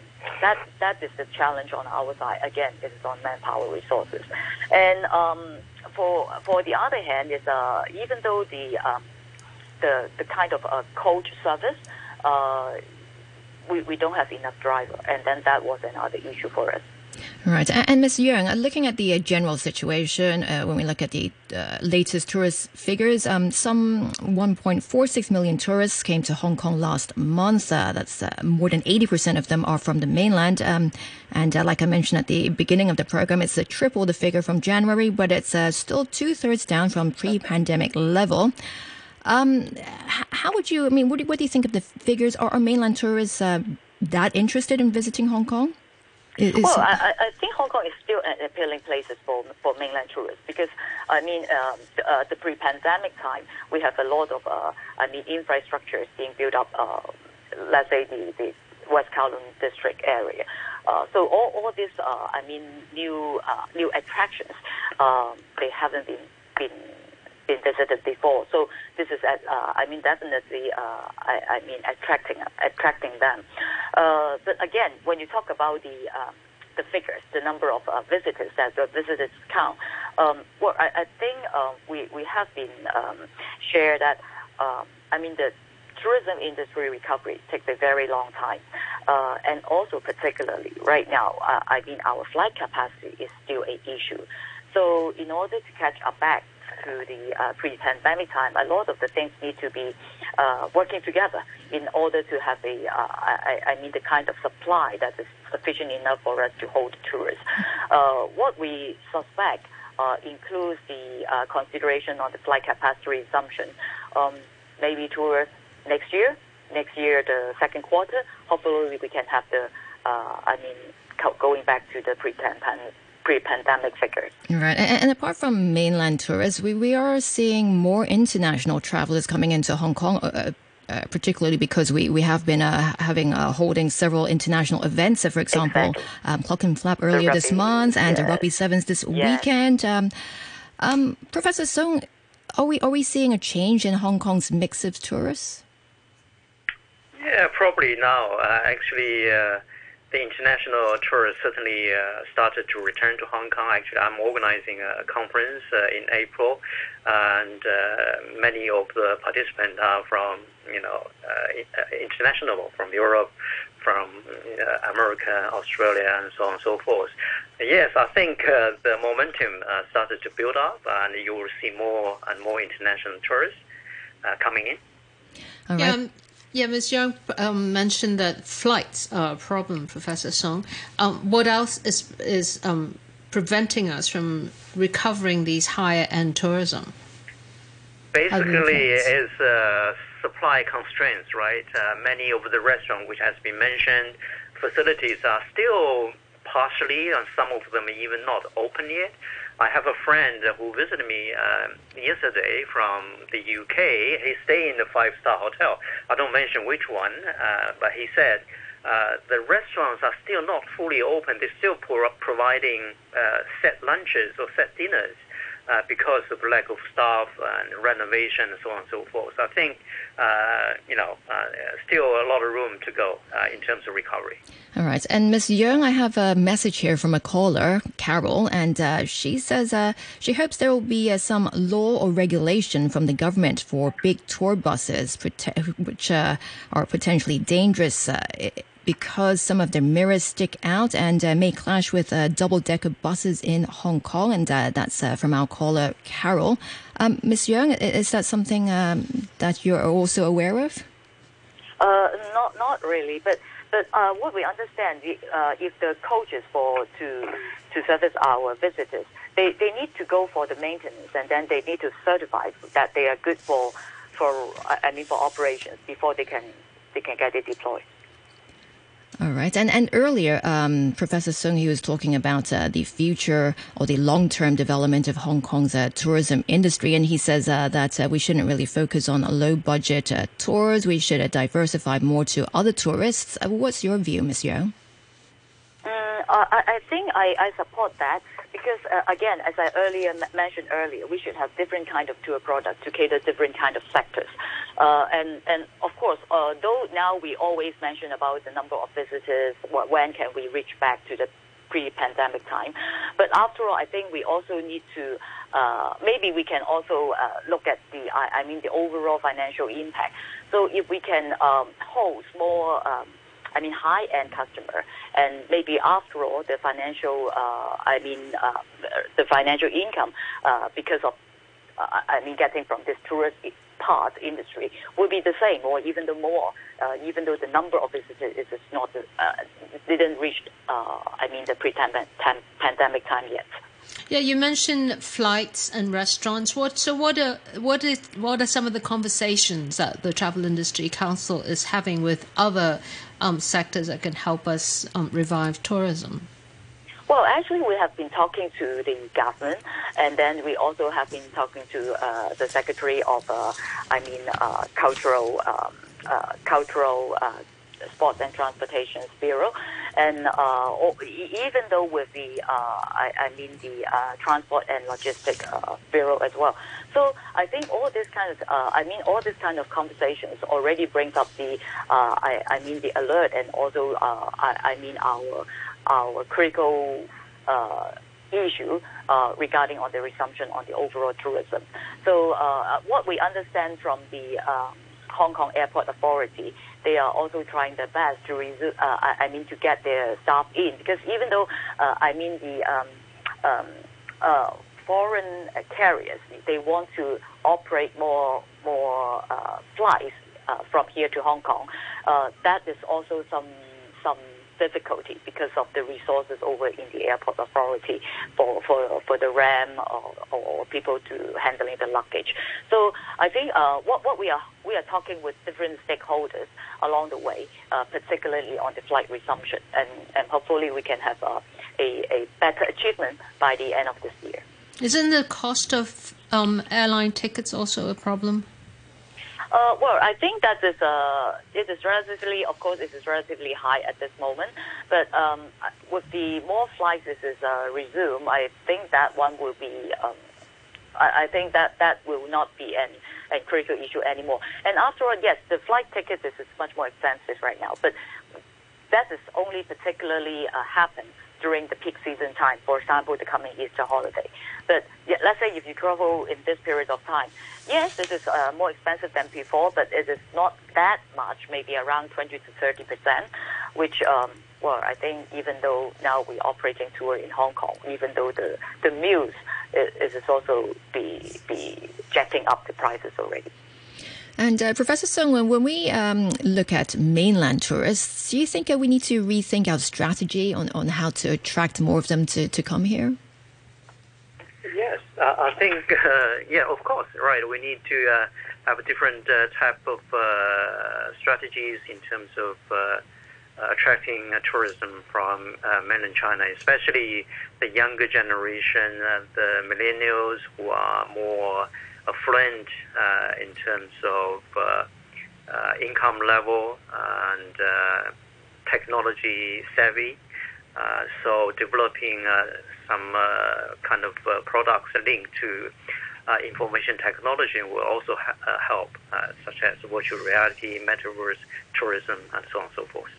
that that is the challenge on our side. Again, it is on manpower resources, and um, for for the other hand, is uh, even though the um, the the kind of uh, coach service, uh, we, we don't have enough driver, and then that was another issue for us. Right. And, Ms. Yeung, uh, looking at the uh, general situation, uh, when we look at the uh, latest tourist figures, um, some 1.46 million tourists came to Hong Kong last month. Uh, that's uh, more than 80% of them are from the mainland. Um, and like I mentioned at the beginning of the program, it's a triple the figure from January, but it's still two thirds down from pre pandemic level. Um, how would you, I mean, what do, what do you think of the figures? Are, are mainland tourists that interested in visiting Hong Kong? Is well, I, I, think Hong Kong is still an appealing place for for mainland tourists because I mean um, the, uh, the pre-pandemic time we have a lot of uh, I mean infrastructures being built up. Uh, let's say the, the West Kowloon district area. Uh, so all, all these uh, I mean new uh, new attractions um, they haven't been been been visited before. So this is, uh, I mean, definitely, uh, I, I, mean, attracting attracting them. Uh, but again, when you talk about the uh, the figures, the number of uh, visitors that the visitors count, um, well, I, I think uh, we we have been um, shared that. Um, I mean, the tourism industry recovery takes a very long time, and also particularly right now, I mean, our flight capacity is still a issue. So in order to catch up back to the uh, pre-pandemic time, a lot of the things need to be uh, working together in order to have a, uh, I, I, mean, the kind of supply that is sufficient enough for us to hold tourists. Uh, what we suspect uh, includes the uh, consideration on the flight capacity resumption. Um, maybe tours next year, next year the second quarter. Hopefully we can have the, I mean, going back to the pre-pandemic pre-pandemic figures. Right, and, and, apart from mainland tourists, we, we are seeing more international travelers coming into Hong Kong. Uh, uh, particularly because we, we have been uh, having uh, holding several international events. for example, exactly. um, Clockenflap earlier rugby, this month, and yes. Rugby Sevens this yes. weekend. Um, um, Professor Song, are we are we seeing a change in Hong Kong's mix of tourists? Yeah, probably now. Uh, actually, uh, the international tourists certainly uh, started to return to Hong Kong. Actually, I'm organizing a conference uh, in April, and uh, many of the participants are from you know uh, international, from Europe, from uh, America, Australia, and so on and so forth. Yes, I think uh, the momentum started to build up, and you will see more and more international tourists coming in. All right. Um, yeah, Ms. Yeung um, mentioned that flights are a problem, Professor Song. Um, what else is is um, preventing us from recovering these higher end tourism? Basically, is uh, supply constraints, right? Uh, many of the restaurants, which has been mentioned, facilities are still partially, and some of them even not open yet. I have a friend who visited me uh, yesterday from the UK. He stayed in the five star hotel. I don't mention which one, uh, but he said uh, the restaurants are still not fully open. They're still pro- providing uh, set lunches or set dinners uh, because of lack of staff and renovation and so on and so forth. So I think, uh, you know, uh, still a lot of room to go uh, in terms of recovery. All right. And Ms. Yeung, I have a message here from a caller, Carol, and uh, she says uh, she hopes there will be some law or regulation from the government for big tour buses, which are potentially dangerous because some of their mirrors stick out and uh, may clash with uh, double decker buses in Hong Kong. And uh, that's uh, from our caller, Carol. Um, Ms. Yeung, is that something um, that you're also aware of? Uh, not, not really, but but uh, what we understand, if the coaches for to to service our visitors, they, they need to go for the maintenance, and then they need to certify that they are good for for I mean for operations before they can they can get it deployed. All right. And and earlier, um, Professor Song, he was talking about uh, the future or the long term development of Hong Kong's uh, tourism industry. And he says uh, that uh, we shouldn't really focus on low budget uh, tours. We should uh, diversify more to other tourists. what's your view, Ms. Yeo? Mm, I, I think I, I support that because uh, again, as I earlier mentioned earlier, we should have different kind of tour products to cater different kind of sectors. Uh, and and of course, uh, though now we always mention about the number of visitors, when can we reach back to the pre-pandemic time? But after all, I think we also need to uh, maybe we can also uh, look at the I, I, mean the overall financial impact. So if we can um, host more. Um, I mean, high-end customer, and maybe after all, the financial, uh, I mean, uh, the financial income uh, because of, uh, I mean, getting from this tourist part industry will be the same or even the more, uh, even though the number of visitors is not uh, didn't reach, I mean, the pre-pandemic time yet. Yeah, you mentioned flights and restaurants. What so what are what is what are some of the conversations that the Travel Industry Council is having with other um, sectors that can help us um, revive tourism? Well, actually, we have been talking to the government, and then we also have been talking to uh, the Secretary of, uh, I mean, uh, cultural, um, uh, cultural uh, Sports and Transportation Bureau, and uh, even though with the I, I, mean the Transport and Logistic uh, Bureau as well. So I think all this kind of I mean all this kind of conversations already brings up the I, I mean the alert and also I, I mean our our critical issue uh, regarding on the resumption on the overall tourism. So uh, what we understand from the um, Hong Kong Airport Authority, they are also trying their best to resume, uh, I mean, to get their staff in because even though, uh, I mean, the um, um, uh, foreign carriers, they want to operate more more uh, flights uh, from here to Hong Kong. Uh, that is also some some difficulty because of the resources over in the airport authority for, for, for the RAM or, or people to handling the luggage. So I think uh, what, what we are we are talking with different stakeholders along the way, uh, particularly on the flight resumption, and, and hopefully we can have a, a, a better achievement by the end of this year. Isn't the cost of um, airline tickets also a problem? Uh, well, I think that is uh, it is relatively, of course, it is relatively high at this moment. But um, with the more flights this is uh, resume, I think that one will be. Um, I, I think that that will not be an a critical issue anymore. And after all, yes, the flight tickets is, is much more expensive right now. But that is only particularly uh, happens during the peak season time, for example, the coming Easter holiday. But yeah, let's say if you travel in this period of time, yes, it is uh, more expensive than before, but it is not that much, maybe around 20 to 30 percent, which, um, well, I think even though now we're operating tour in Hong Kong, even though the, the meals is, is also be, be jacking up the prices already. And uh, Professor Song, when we um, look at mainland tourists, do you think uh, we need to rethink our strategy on, on how to attract more of them to, to come here? Yes, uh, I think, uh, yeah, of course, right. We need to uh, have a different uh, type of strategies in terms of attracting tourism from mainland China, especially the younger generation, the millennials who are more affluent uh, in terms of uh, uh, income level and uh, technology savvy. Uh, so developing uh, some kind of products linked to information technology will also ha- help, such as virtual reality, metaverse, tourism, and so on and so forth.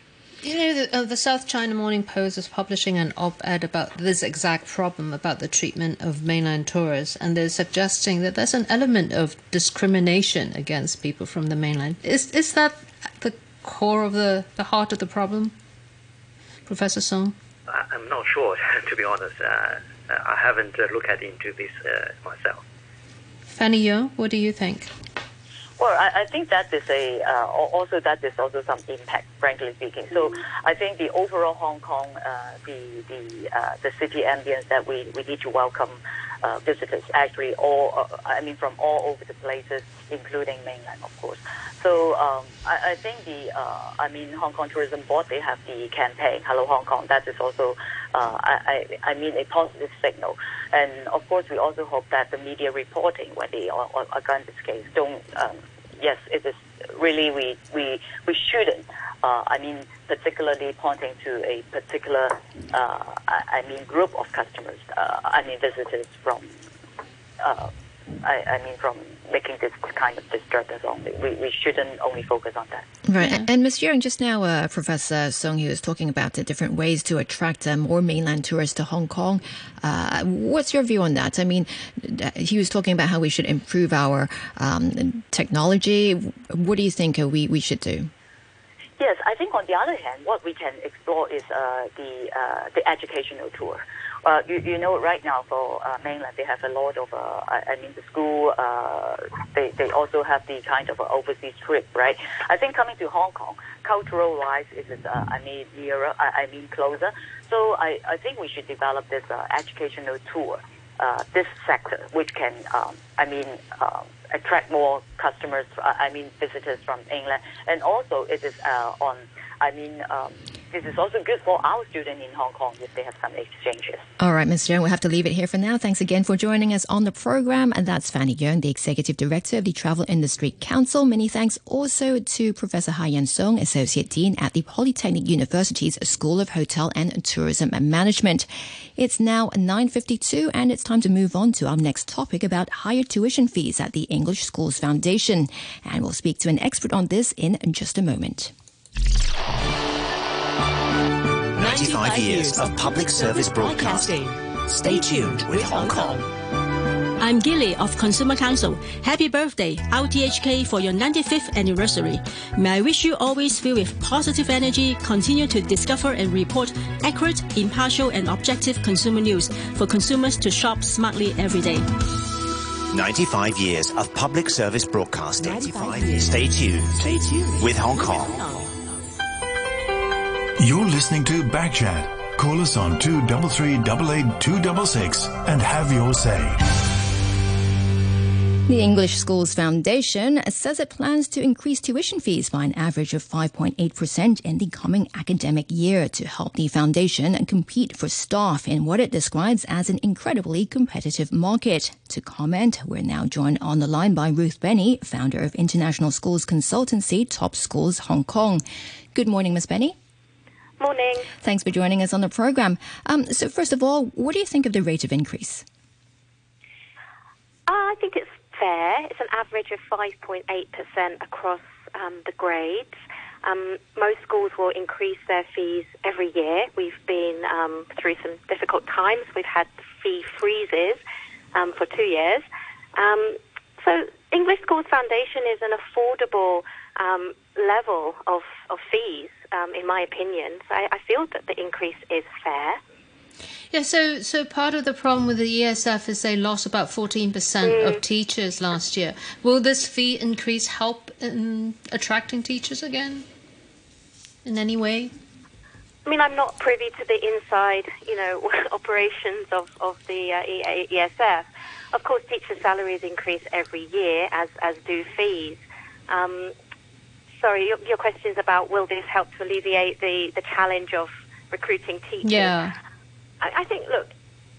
You know, the, uh, the, South China Morning Post is publishing an op ed about this exact problem about the treatment of mainland tourists, and they're suggesting that there's an element of discrimination against people from the mainland. Is, is that the core of the, the heart of the problem, Professor Song? I'm not sure, to be honest. Uh, I haven't uh, looked into this uh, myself. Fanny Yeung, what do you think? Well, I, I think that is a uh, also that is also some impact, frankly speaking. So I think the overall Hong Kong, uh, the the uh, the city ambience that we, we need to welcome uh, visitors actually all uh, I mean from all over the places, including mainland, of course. So um, I, I think the uh, I mean Hong Kong Tourism Board they have the campaign Hello Hong Kong. That is also uh, I, I, I mean a positive signal. And of course, we also hope that the media reporting when they are, are against this case don't. Um, yes, it is really we we we shouldn't. Uh, I mean, particularly pointing to a particular, uh, I, I, mean, group of customers. Uh, I mean, visitors from. Uh, I, I mean, from making this kind of disturbance only. We, we shouldn't only focus on that. Right. Yeah. And Ms. Yeung, just now, uh, Professor Song Hu was talking about the different ways to attract uh, more mainland tourists to Hong Kong. Uh, what's your view on that? I mean, he was talking about how we should improve our um, technology. What do you think uh, we, we should do? Yes, I think on the other hand, what we can explore is uh, the uh, the educational tour. Uh, you, you know, right now for uh, mainland, they have a lot of, uh, I, I mean, the school, uh, they, they also have the kind of overseas trip, right? I think coming to Hong Kong, cultural wise, is uh, I mean, nearer, I, I mean, closer. So I, I think we should develop this educational tour, uh, this sector, which can, um, I mean, um, attract more customers, uh, I mean, visitors from mainland. And also, it is uh, on, I mean, um, this is also good for our students in Hong Kong if they have some exchanges. All right, Ms. Yeung, we'll have to leave it here for now. Thanks again for joining us on the program. And that's Fanny Yeung, the Executive Director of the Travel Industry Council. Many thanks also to Professor Haiyan Song, Associate Dean at the Polytechnic University's School of Hotel and Tourism Management. It's now 9.52 and it's time to move on to our next topic about higher tuition fees at the English Schools Foundation. And we'll speak to an expert on this in just a moment. 95 years of public service broadcasting. Stay tuned with Hong Kong. I'm Gilly of Consumer Council. Happy birthday, RTHK, for your 95th anniversary. May I wish you always filled with positive energy, continue to discover and report accurate, impartial, and objective consumer news for consumers to shop smartly every day. 95 years of public service broadcasting. 95 years. Stay tuned. Stay tuned with Hong Kong. You're listening to Backchat. Call us on 233 and have your say. The English Schools Foundation says it plans to increase tuition fees by an average of 5.8% in the coming academic year to help the foundation compete for staff in what it describes as an incredibly competitive market. To comment, we're now joined on the line by Ruth Benny, founder of international schools consultancy Top Schools Hong Kong. Good morning, Ms. Benny. Morning. Thanks for joining us on the program. Um, so, first of all, what do you think of the rate of increase? Uh, I think it's fair. It's an average of 5.8% across um, the grades. Um, most schools will increase their fees every year. We've been um, through some difficult times. We've had fee freezes um, for two years. Um, so English Schools Foundation is an affordable um, level of, of fees, um, in my opinion. So I, I feel that the increase is fair. Yeah, so so part of the problem with the ESF is they lost about 14% Mm. of teachers last year. Will this fee increase help in attracting teachers again? In any way? I mean, I'm not privy to the inside, you know, operations of, of the uh, E- ESF. Of course, teacher salaries increase every year, as, as do fees. Um, sorry, your, your question is about will this help to alleviate the, the challenge of recruiting teachers? Yeah. I, I think, look,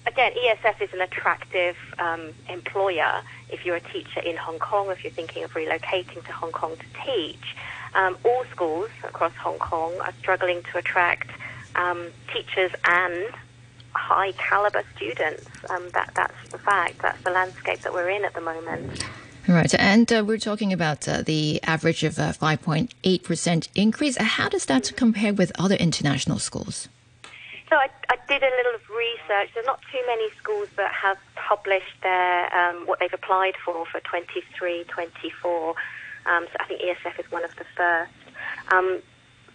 again, ESF is an attractive um, employer if you're a teacher in Hong Kong, if you're thinking of relocating to Hong Kong to teach. Um, all schools across Hong Kong are struggling to attract um, teachers and high caliber students. Um, that, that's the fact. That's the landscape that we're in at the moment. Right, and uh, we're talking about uh, the average of uh, 5.8% increase. How does that compare with other international schools? So I, I did a little research. There's not too many schools that have published their um, what they've applied for for 23, 24. Um, so I think ESF is one of the first. Um,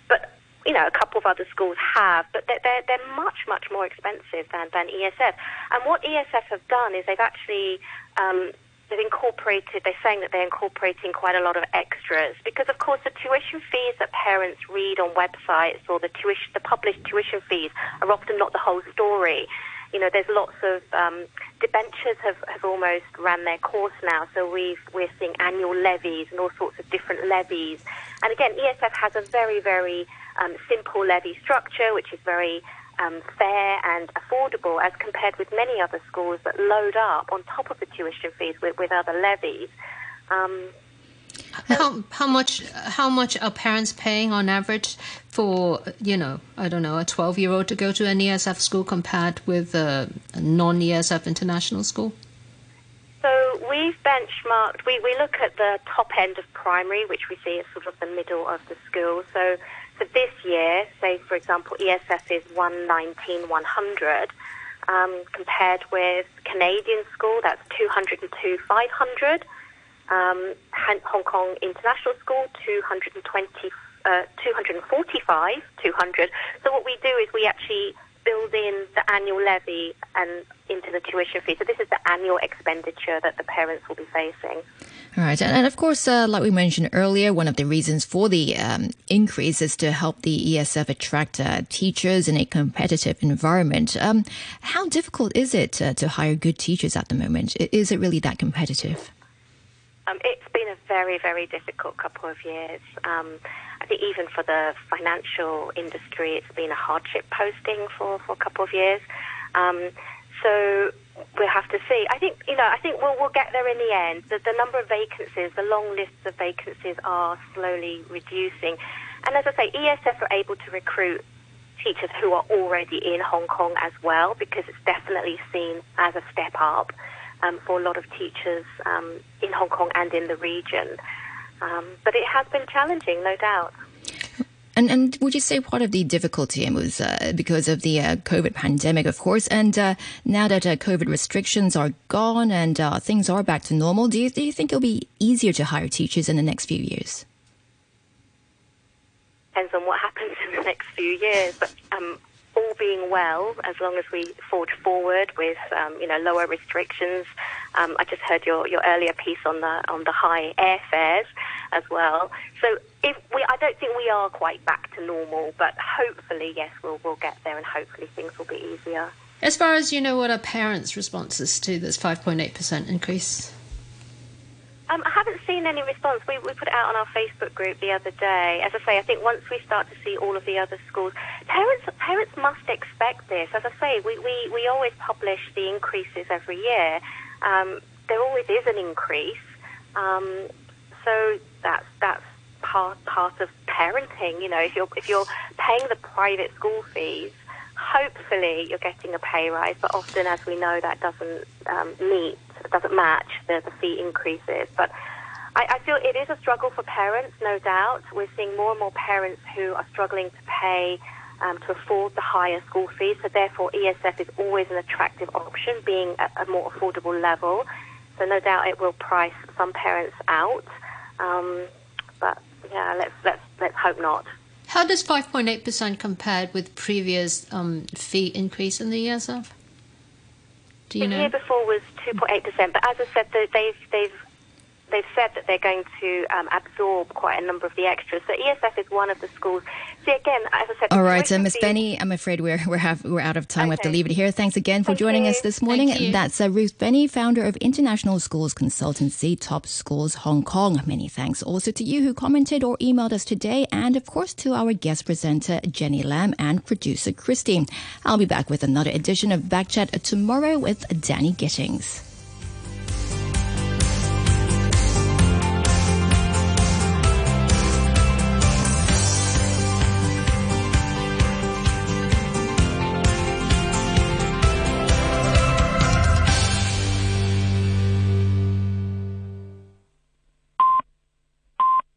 but you know, a couple of other schools have, but they're, they're, they're much, much more expensive than, than ESF. And what ESF have done is they've actually um, they've incorporated. They're saying that they're incorporating quite a lot of extras because, of course, the tuition fees that parents read on websites or the tuition, the published tuition fees are often not the whole story. You know, there's lots of um, debentures have, have almost ran their course now, so we've, we're seeing annual levies and all sorts of different levies. And again, ESF has a very, very um, simple levy structure, which is very um, fair and affordable as compared with many other schools that load up on top of the tuition fees with, with other levies. Um, How how much how much are parents paying on average for you know I don't know a twelve year old to go to an ESF school compared with a, a non ESF international school? So we've benchmarked, we, we look at the top end of primary, which we see as sort of the middle of the school. So for this year, say for example, ESF is 119, 100, um, compared with Canadian school, that's 202, 500. Um, Hong Kong International School, 220, uh, 245, 200. So what we do is we actually build in the annual levy and into the tuition fee. So this is the annual expenditure that the parents will be facing. All right, and, and of course, uh, like we mentioned earlier, one of the reasons for the um, increase is to help the ESF attract uh, teachers in a competitive environment. Um, how difficult is it uh, to hire good teachers at the moment? Is it really that competitive? Um, it's been a very, very difficult couple of years. Um, I think even for the financial industry, it's been a hardship posting for, for a couple of years. Um, so we'll have to see. I think you know. I think we'll we'll get there in the end. The, the number of vacancies, the long lists of vacancies, are slowly reducing. And as I say, ESF are able to recruit teachers who are already in Hong Kong as well, because it's definitely seen as a step up um, for a lot of teachers um, in Hong Kong and in the region. Um, but it has been challenging, no doubt. And and would you say part of the difficulty was uh, because of the uh, COVID pandemic, of course, and uh, now that uh, COVID restrictions are gone and uh, things are back to normal, do you, do you think it'll be easier to hire teachers in the next few years? Depends on what happens in the next few years, but um, all being well, as long as we forge forward with um, you know lower restrictions. Um, I just heard your, your earlier piece on the on the high airfares as well. So if we, I don't think we are quite back to normal, but hopefully, yes, we'll we'll get there, and hopefully things will be easier. As far as you know, what are parents' responses to this 5.8% increase? Um, I haven't seen any response. We, we put it out on our Facebook group the other day. As I say, I think once we start to see all of the other schools, parents parents must expect this. As I say, we, we, we always publish the increases every year. Um, there always is an increase. Um, so that's that's part part of parenting. You know, if you're if you're paying the private school fees, hopefully you're getting a pay rise. But often, as we know, that doesn't um, meet doesn't match the, the fee increases. But I, I, feel it is a struggle for parents, no doubt. We're seeing more and more parents who are struggling to pay um, to afford the higher school fees. So therefore, ESF is always an attractive option, being at a more affordable level. So no doubt it will price some parents out. Um, but yeah, let's let's let's hope not. How does 5.8% compare with previous um, fee increase in the ESF? Do you the know? year before was 2.8%, but as I said, they- they've they've they've said that they're going to um, absorb quite a number of the extras. So ESF is one of the schools. See again, as I said. All right, so tuition Miss Benny, I'm afraid we're we're, have, we're out of time. We have to leave it here. Thanks again for Thank joining you. us this morning. Thank you. That's uh, Ruth Benny, founder of International Schools Consultancy, Top Schools Hong Kong. Many thanks also to you who commented or emailed us today, and of course to our guest presenter Jenny Lam and producer Christine. I'll be back with another edition of Backchat tomorrow with Danny Gittings.